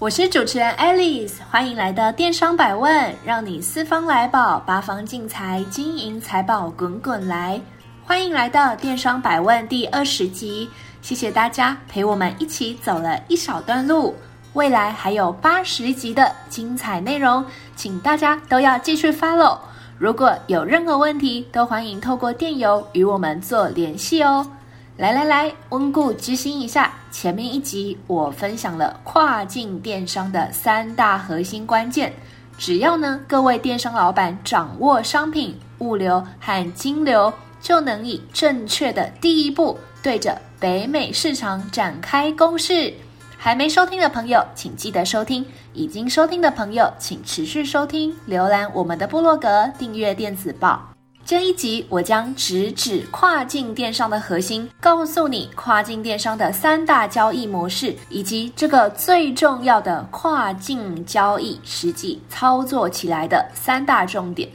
我是主持人 Alice，欢迎来到电商百问，让你四方来宝，八方进财，金银财宝滚滚来。欢迎来到电商百问第二十集，谢谢大家陪我们一起走了一小段路，未来还有八十集的精彩内容，请大家都要继续 follow。如果有任何问题，都欢迎透过电邮与我们做联系哦。来来来，温故知新一下。前面一集我分享了跨境电商的三大核心关键，只要呢各位电商老板掌握商品、物流和金流，就能以正确的第一步对着北美市场展开攻势。还没收听的朋友，请记得收听；已经收听的朋友，请持续收听。浏览我们的部落格，订阅电子报。这一集我将直指跨境电商的核心，告诉你跨境电商的三大交易模式，以及这个最重要的跨境交易实际操作起来的三大重点。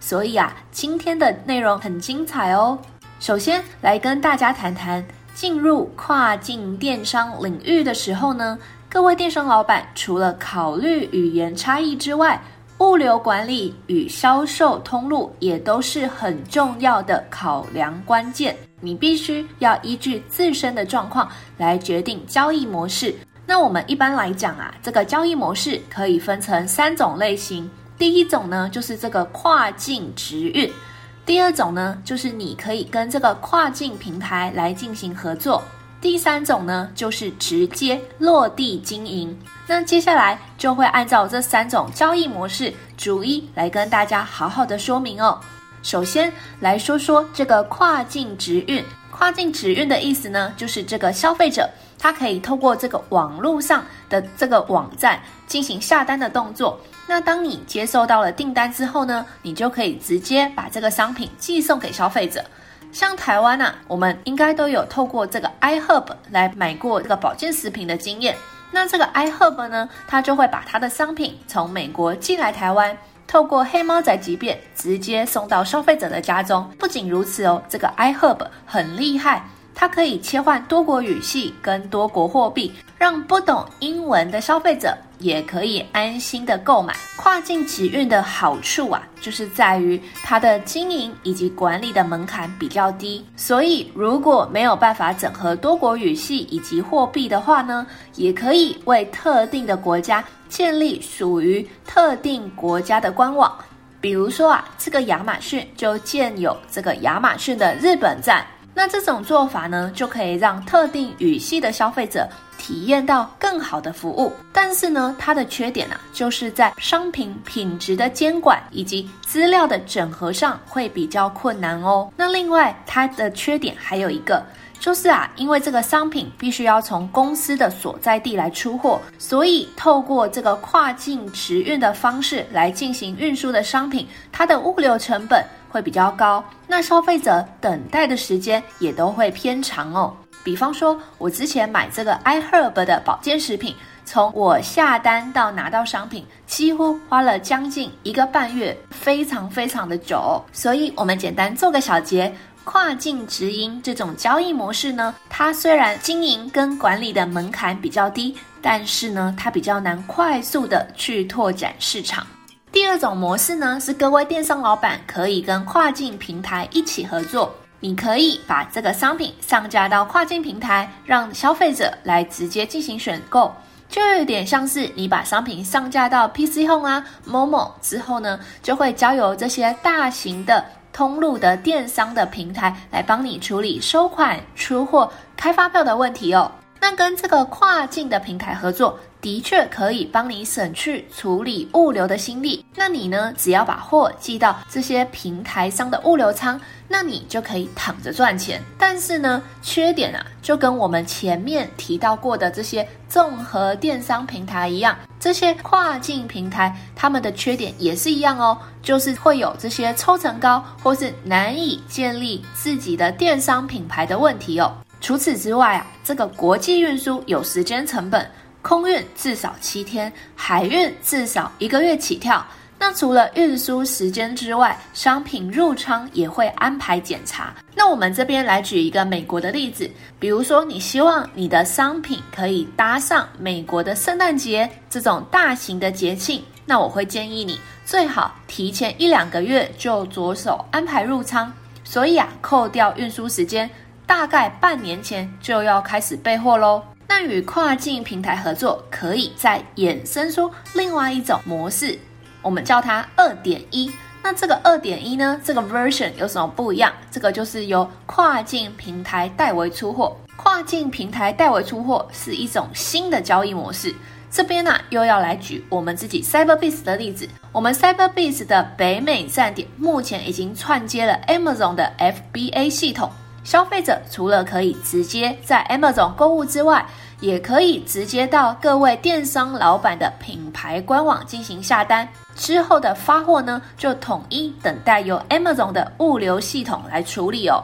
所以啊，今天的内容很精彩哦。首先来跟大家谈谈，进入跨境电商领域的时候呢，各位电商老板除了考虑语言差异之外，物流管理与销售通路也都是很重要的考量关键，你必须要依据自身的状况来决定交易模式。那我们一般来讲啊，这个交易模式可以分成三种类型。第一种呢，就是这个跨境直运；第二种呢，就是你可以跟这个跨境平台来进行合作。第三种呢，就是直接落地经营。那接下来就会按照这三种交易模式，逐一来跟大家好好的说明哦。首先来说说这个跨境直运。跨境直运的意思呢，就是这个消费者他可以透过这个网络上的这个网站进行下单的动作。那当你接收到了订单之后呢，你就可以直接把这个商品寄送给消费者。像台湾呐、啊，我们应该都有透过这个 iHerb 来买过这个保健食品的经验。那这个 iHerb 呢，它就会把它的商品从美国寄来台湾，透过黑猫宅急便直接送到消费者的家中。不仅如此哦，这个 iHerb 很厉害。它可以切换多国语系跟多国货币，让不懂英文的消费者也可以安心的购买。跨境直运的好处啊，就是在于它的经营以及管理的门槛比较低，所以如果没有办法整合多国语系以及货币的话呢，也可以为特定的国家建立属于特定国家的官网。比如说啊，这个亚马逊就建有这个亚马逊的日本站。那这种做法呢，就可以让特定语系的消费者体验到更好的服务。但是呢，它的缺点啊，就是在商品品质的监管以及资料的整合上会比较困难哦。那另外，它的缺点还有一个，就是啊，因为这个商品必须要从公司的所在地来出货，所以透过这个跨境直运的方式来进行运输的商品，它的物流成本。会比较高，那消费者等待的时间也都会偏长哦。比方说，我之前买这个 iHerb 的保健食品，从我下单到拿到商品，几乎花了将近一个半月，非常非常的久。所以，我们简单做个小结：跨境直营这种交易模式呢，它虽然经营跟管理的门槛比较低，但是呢，它比较难快速的去拓展市场。第二种模式呢，是各位电商老板可以跟跨境平台一起合作。你可以把这个商品上架到跨境平台，让消费者来直接进行选购，就有点像是你把商品上架到 PC Home 啊、Momo 之后呢，就会交由这些大型的通路的电商的平台来帮你处理收款、出货、开发票的问题哦。那跟这个跨境的平台合作，的确可以帮你省去处理物流的心力。那你呢，只要把货寄到这些平台商的物流仓，那你就可以躺着赚钱。但是呢，缺点啊，就跟我们前面提到过的这些综合电商平台一样，这些跨境平台他们的缺点也是一样哦，就是会有这些抽成高或是难以建立自己的电商品牌的问题哦。除此之外啊，这个国际运输有时间成本，空运至少七天，海运至少一个月起跳。那除了运输时间之外，商品入仓也会安排检查。那我们这边来举一个美国的例子，比如说你希望你的商品可以搭上美国的圣诞节这种大型的节庆，那我会建议你最好提前一两个月就着手安排入仓。所以啊，扣掉运输时间。大概半年前就要开始备货喽。那与跨境平台合作，可以再衍生出另外一种模式，我们叫它二点一。那这个二点一呢，这个 version 有什么不一样？这个就是由跨境平台代为出货。跨境平台代为出货是一种新的交易模式。这边呢、啊，又要来举我们自己 Cyberbiz 的例子。我们 Cyberbiz 的北美站点目前已经串接了 Amazon 的 FBA 系统。消费者除了可以直接在 Amazon 购物之外，也可以直接到各位电商老板的品牌官网进行下单。之后的发货呢，就统一等待由 Amazon 的物流系统来处理哦。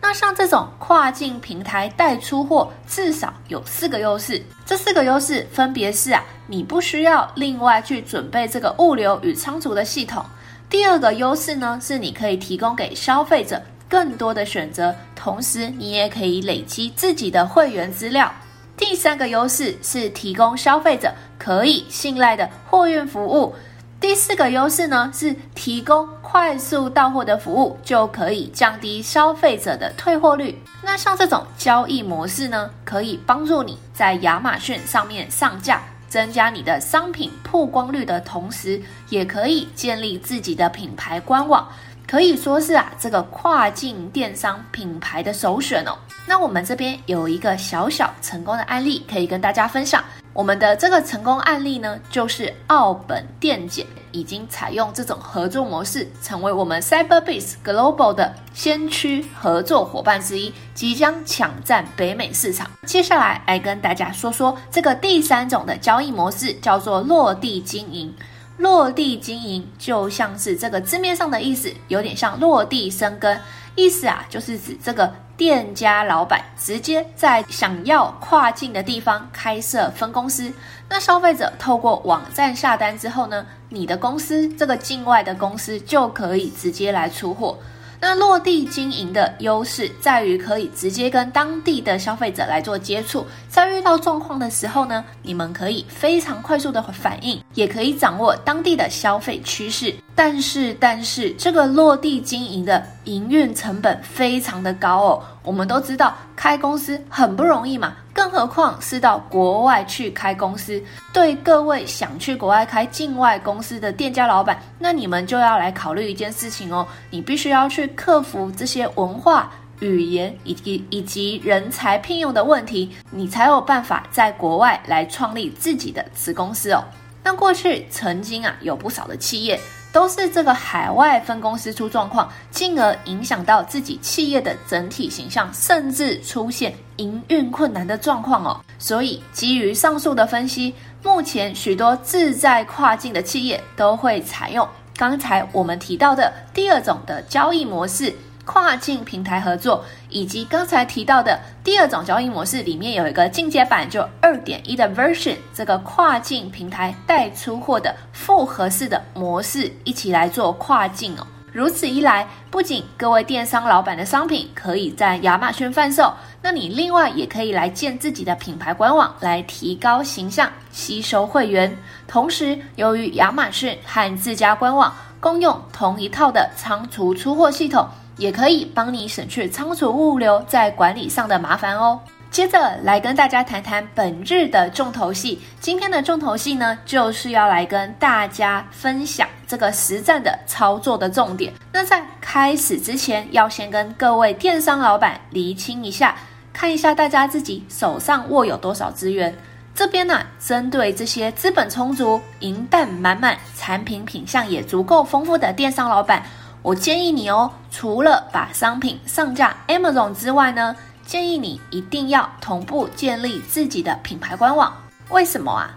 那像这种跨境平台代出货，至少有四个优势。这四个优势分别是啊，你不需要另外去准备这个物流与仓储的系统。第二个优势呢，是你可以提供给消费者。更多的选择，同时你也可以累积自己的会员资料。第三个优势是提供消费者可以信赖的货运服务。第四个优势呢，是提供快速到货的服务，就可以降低消费者的退货率。那像这种交易模式呢，可以帮助你在亚马逊上面上架，增加你的商品曝光率的同时，也可以建立自己的品牌官网。可以说是啊，这个跨境电商品牌的首选哦。那我们这边有一个小小成功的案例可以跟大家分享。我们的这个成功案例呢，就是澳本电剪已经采用这种合作模式，成为我们 Cyberbase Global 的先驱合作伙伴之一，即将抢占北美市场。接下来来跟大家说说这个第三种的交易模式，叫做落地经营。落地经营就像是这个字面上的意思，有点像落地生根。意思啊，就是指这个店家老板直接在想要跨境的地方开设分公司。那消费者透过网站下单之后呢，你的公司这个境外的公司就可以直接来出货。那落地经营的优势在于可以直接跟当地的消费者来做接触，在遇到状况的时候呢，你们可以非常快速的反应，也可以掌握当地的消费趋势。但是，但是这个落地经营的营运成本非常的高哦。我们都知道开公司很不容易嘛，更何况是到国外去开公司。对各位想去国外开境外公司的店家老板，那你们就要来考虑一件事情哦，你必须要去克服这些文化、语言以及以及人才聘用的问题，你才有办法在国外来创立自己的子公司哦。那过去曾经啊，有不少的企业。都是这个海外分公司出状况，进而影响到自己企业的整体形象，甚至出现营运困难的状况哦。所以，基于上述的分析，目前许多志在跨境的企业都会采用刚才我们提到的第二种的交易模式。跨境平台合作，以及刚才提到的第二种交易模式，里面有一个进阶版，就二点一的 version，这个跨境平台代出货的复合式的模式，一起来做跨境哦。如此一来，不仅各位电商老板的商品可以在亚马逊贩售，那你另外也可以来建自己的品牌官网，来提高形象，吸收会员。同时，由于亚马逊和自家官网共用同一套的仓储出货系统。也可以帮你省去仓储物流在管理上的麻烦哦。接着来跟大家谈谈本日的重头戏。今天的重头戏呢，就是要来跟大家分享这个实战的操作的重点。那在开始之前，要先跟各位电商老板厘清一下，看一下大家自己手上握有多少资源。这边呢、针对这些资本充足、银弹满满、产品品相也足够丰富的电商老板，我建议你哦，除了把商品上架 Amazon 之外呢，建议你一定要同步建立自己的品牌官网。为什么啊？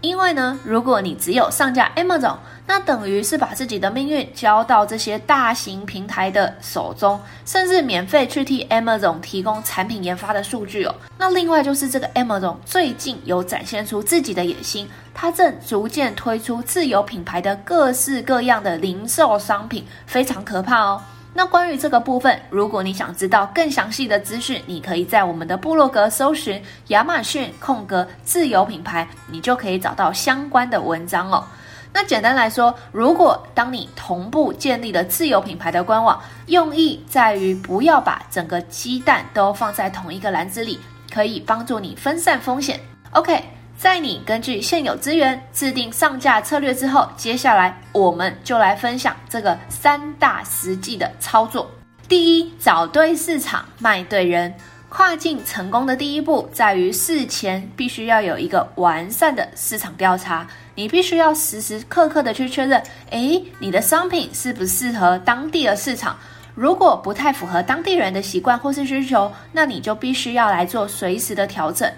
因为呢，如果你只有上架 Amazon，那等于是把自己的命运交到这些大型平台的手中，甚至免费去替 Amazon 提供产品研发的数据哦。那另外就是这个 Amazon 最近有展现出自己的野心，它正逐渐推出自有品牌的各式各样的零售商品，非常可怕哦。那关于这个部分，如果你想知道更详细的资讯，你可以在我们的部落格搜寻亚马逊空格自有品牌，你就可以找到相关的文章哦。那简单来说，如果当你同步建立了自有品牌的官网，用意在于不要把整个鸡蛋都放在同一个篮子里，可以帮助你分散风险。OK。在你根据现有资源制定上架策略之后，接下来我们就来分享这个三大实际的操作。第一，找对市场，卖对人。跨境成功的第一步在于事前必须要有一个完善的市场调查，你必须要时时刻刻的去确认，诶，你的商品适不适合当地的市场？如果不太符合当地人的习惯或是需求，那你就必须要来做随时的调整。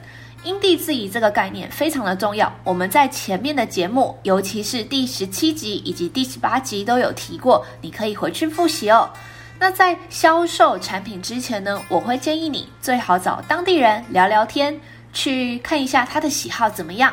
因地制宜这个概念非常的重要，我们在前面的节目，尤其是第十七集以及第十八集都有提过，你可以回去复习哦。那在销售产品之前呢，我会建议你最好找当地人聊聊天，去看一下他的喜好怎么样。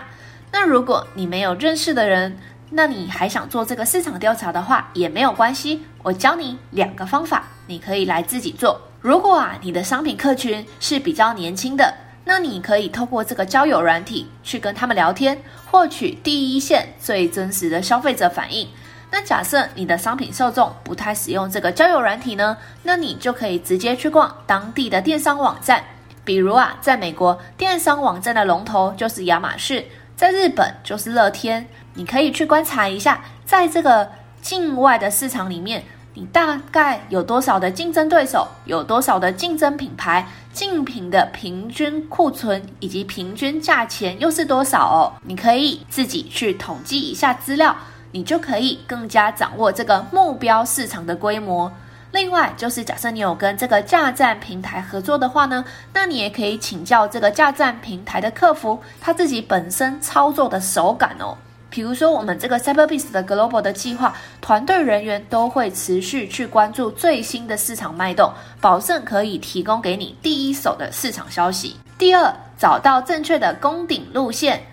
那如果你没有认识的人，那你还想做这个市场调查的话，也没有关系，我教你两个方法，你可以来自己做。如果啊，你的商品客群是比较年轻的。那你可以透过这个交友软体去跟他们聊天，获取第一线最真实的消费者反应。那假设你的商品受众不太使用这个交友软体呢，那你就可以直接去逛当地的电商网站。比如啊，在美国，电商网站的龙头就是亚马逊；在日本就是乐天。你可以去观察一下，在这个境外的市场里面。你大概有多少的竞争对手？有多少的竞争品牌？竞品的平均库存以及平均价钱又是多少哦？你可以自己去统计一下资料，你就可以更加掌握这个目标市场的规模。另外，就是假设你有跟这个架站平台合作的话呢，那你也可以请教这个架站平台的客服，他自己本身操作的手感哦。比如说，我们这个 Cyberbiz 的 Global 的计划，团队人员都会持续去关注最新的市场脉动，保证可以提供给你第一手的市场消息。第二，找到正确的攻顶路线。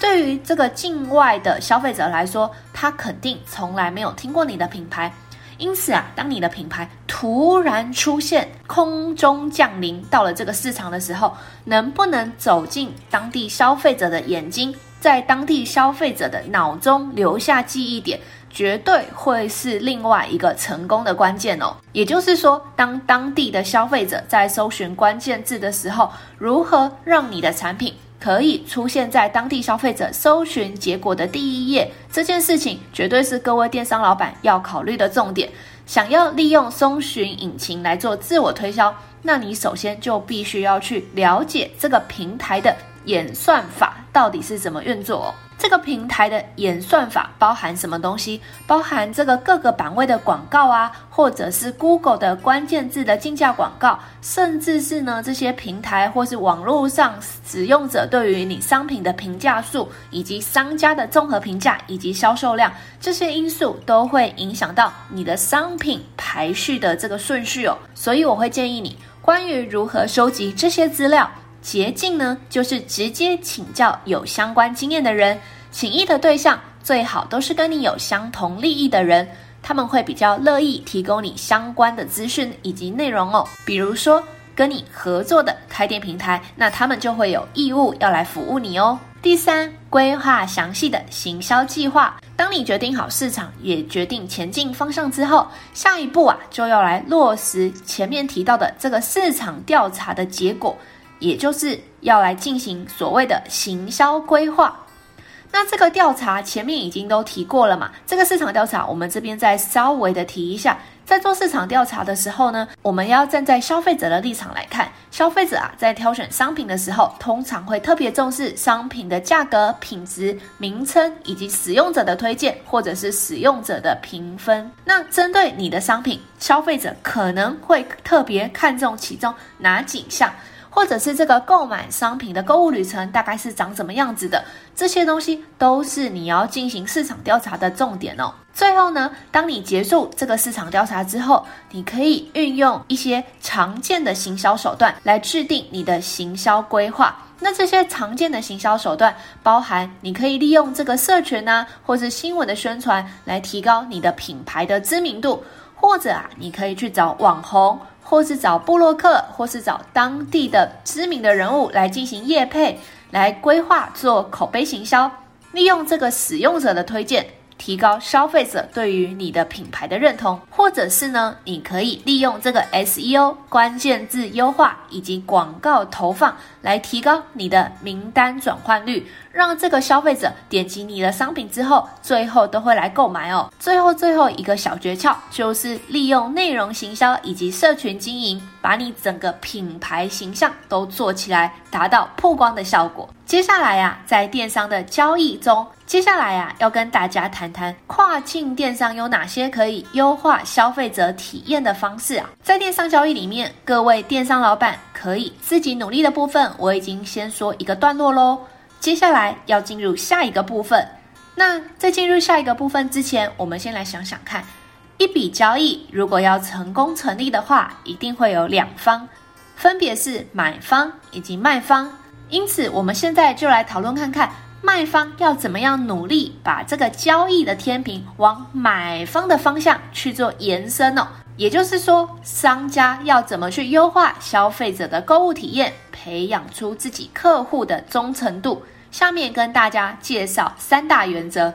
对于这个境外的消费者来说，他肯定从来没有听过你的品牌，因此啊，当你的品牌突然出现，空中降临到了这个市场的时候，能不能走进当地消费者的眼睛？在当地消费者的脑中留下记忆点，绝对会是另外一个成功的关键哦。也就是说，当当地的消费者在搜寻关键字的时候，如何让你的产品可以出现在当地消费者搜寻结果的第一页，这件事情绝对是各位电商老板要考虑的重点。想要利用搜寻引擎来做自我推销，那你首先就必须要去了解这个平台的。演算法到底是怎么运作？这个平台的演算法包含什么东西？包含这个各个版位的广告啊，或者是 Google 的关键字的竞价广告，甚至是呢这些平台或是网络上使用者对于你商品的评价数，以及商家的综合评价以及销售量，这些因素都会影响到你的商品排序的这个顺序哦。所以我会建议你，关于如何收集这些资料。捷径呢，就是直接请教有相关经验的人，请益的对象最好都是跟你有相同利益的人，他们会比较乐意提供你相关的资讯以及内容哦。比如说跟你合作的开店平台，那他们就会有义务要来服务你哦。第三，规划详细的行销计划。当你决定好市场，也决定前进方向之后，下一步啊，就要来落实前面提到的这个市场调查的结果。也就是要来进行所谓的行销规划。那这个调查前面已经都提过了嘛？这个市场调查，我们这边再稍微的提一下。在做市场调查的时候呢，我们要站在消费者的立场来看，消费者啊在挑选商品的时候，通常会特别重视商品的价格、品质、名称以及使用者的推荐或者是使用者的评分。那针对你的商品，消费者可能会特别看重其中哪几项？或者是这个购买商品的购物旅程大概是长什么样子的？这些东西都是你要进行市场调查的重点哦。最后呢，当你结束这个市场调查之后，你可以运用一些常见的行销手段来制定你的行销规划。那这些常见的行销手段包含，你可以利用这个社群啊，或是新闻的宣传来提高你的品牌的知名度，或者啊，你可以去找网红。或是找布洛克，或是找当地的知名的人物来进行业配，来规划做口碑行销，利用这个使用者的推荐。提高消费者对于你的品牌的认同，或者是呢，你可以利用这个 SEO 关键字优化以及广告投放来提高你的名单转换率，让这个消费者点击你的商品之后，最后都会来购买哦。最后最后一个小诀窍就是利用内容行销以及社群经营，把你整个品牌形象都做起来，达到曝光的效果。接下来呀、啊，在电商的交易中。接下来呀、啊，要跟大家谈谈跨境电商有哪些可以优化消费者体验的方式啊。在电商交易里面，各位电商老板可以自己努力的部分，我已经先说一个段落喽。接下来要进入下一个部分。那在进入下一个部分之前，我们先来想想看，一笔交易如果要成功成立的话，一定会有两方，分别是买方以及卖方。因此，我们现在就来讨论看看。卖方要怎么样努力把这个交易的天平往买方的方向去做延伸哦？也就是说，商家要怎么去优化消费者的购物体验，培养出自己客户的忠诚度？下面跟大家介绍三大原则，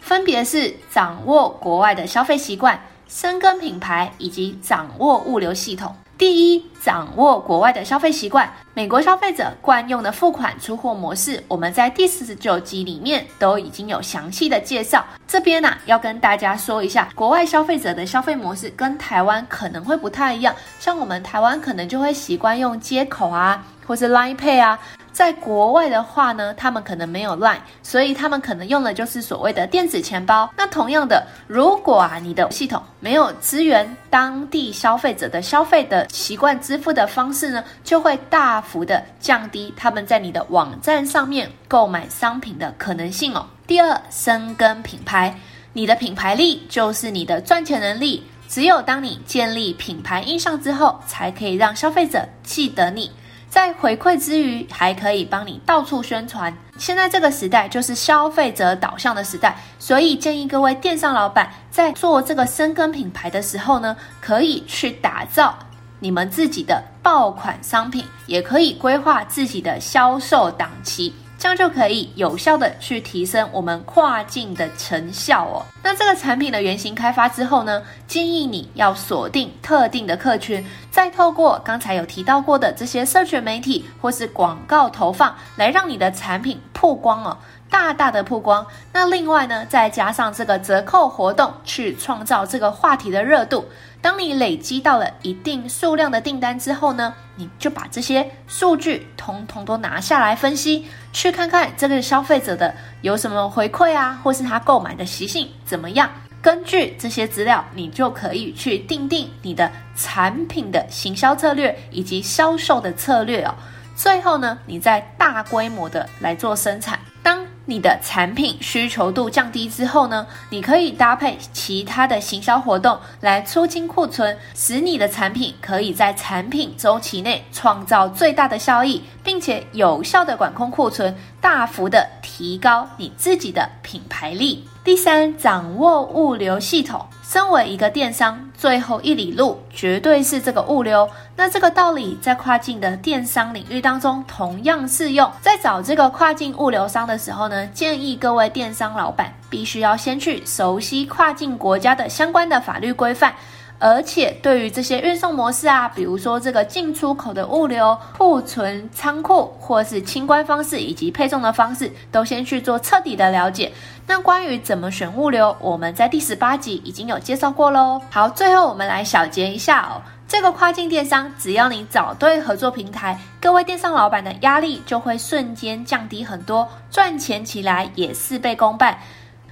分别是掌握国外的消费习惯、深耕品牌以及掌握物流系统。第一，掌握国外的消费习惯。美国消费者惯用的付款出货模式，我们在第四十九集里面都已经有详细的介绍。这边呢、啊，要跟大家说一下，国外消费者的消费模式跟台湾可能会不太一样。像我们台湾可能就会习惯用接口啊，或是 Line Pay 啊。在国外的话呢，他们可能没有 Line，所以他们可能用的就是所谓的电子钱包。那同样的，如果啊你的系统没有支援当地消费者的消费的习惯支付的方式呢，就会大幅的降低他们在你的网站上面购买商品的可能性哦。第二，深耕品牌，你的品牌力就是你的赚钱能力。只有当你建立品牌印象之后，才可以让消费者记得你。在回馈之余，还可以帮你到处宣传。现在这个时代就是消费者导向的时代，所以建议各位电商老板在做这个深耕品牌的时候呢，可以去打造你们自己的爆款商品，也可以规划自己的销售档期。这样就可以有效的去提升我们跨境的成效哦。那这个产品的原型开发之后呢，建议你要锁定特定的客群，再透过刚才有提到过的这些社群媒体或是广告投放，来让你的产品曝光哦，大大的曝光。那另外呢，再加上这个折扣活动，去创造这个话题的热度。当你累积到了一定数量的订单之后呢，你就把这些数据统统都拿下来分析，去看看这个消费者的有什么回馈啊，或是他购买的习性怎么样。根据这些资料，你就可以去定定你的产品的行销策略以及销售的策略哦。最后呢，你再大规模的来做生产。当你的产品需求度降低之后呢，你可以搭配其他的行销活动来出清库存，使你的产品可以在产品周期内创造最大的效益，并且有效的管控库存，大幅的提高你自己的品牌力。第三，掌握物流系统。身为一个电商，最后一里路绝对是这个物流。那这个道理在跨境的电商领域当中同样适用。在找这个跨境物流商的时候呢，建议各位电商老板必须要先去熟悉跨境国家的相关的法律规范。而且对于这些运送模式啊，比如说这个进出口的物流、库存仓库，或是清关方式以及配送的方式，都先去做彻底的了解。那关于怎么选物流，我们在第十八集已经有介绍过喽。好，最后我们来小结一下哦。这个跨境电商，只要你找对合作平台，各位电商老板的压力就会瞬间降低很多，赚钱起来也事倍功半。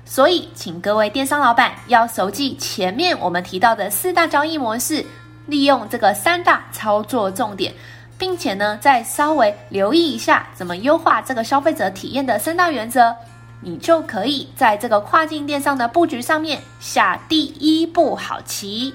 所以，请各位电商老板要熟记前面我们提到的四大交易模式，利用这个三大操作重点，并且呢，再稍微留意一下怎么优化这个消费者体验的三大原则，你就可以在这个跨境电商的布局上面下第一步好棋。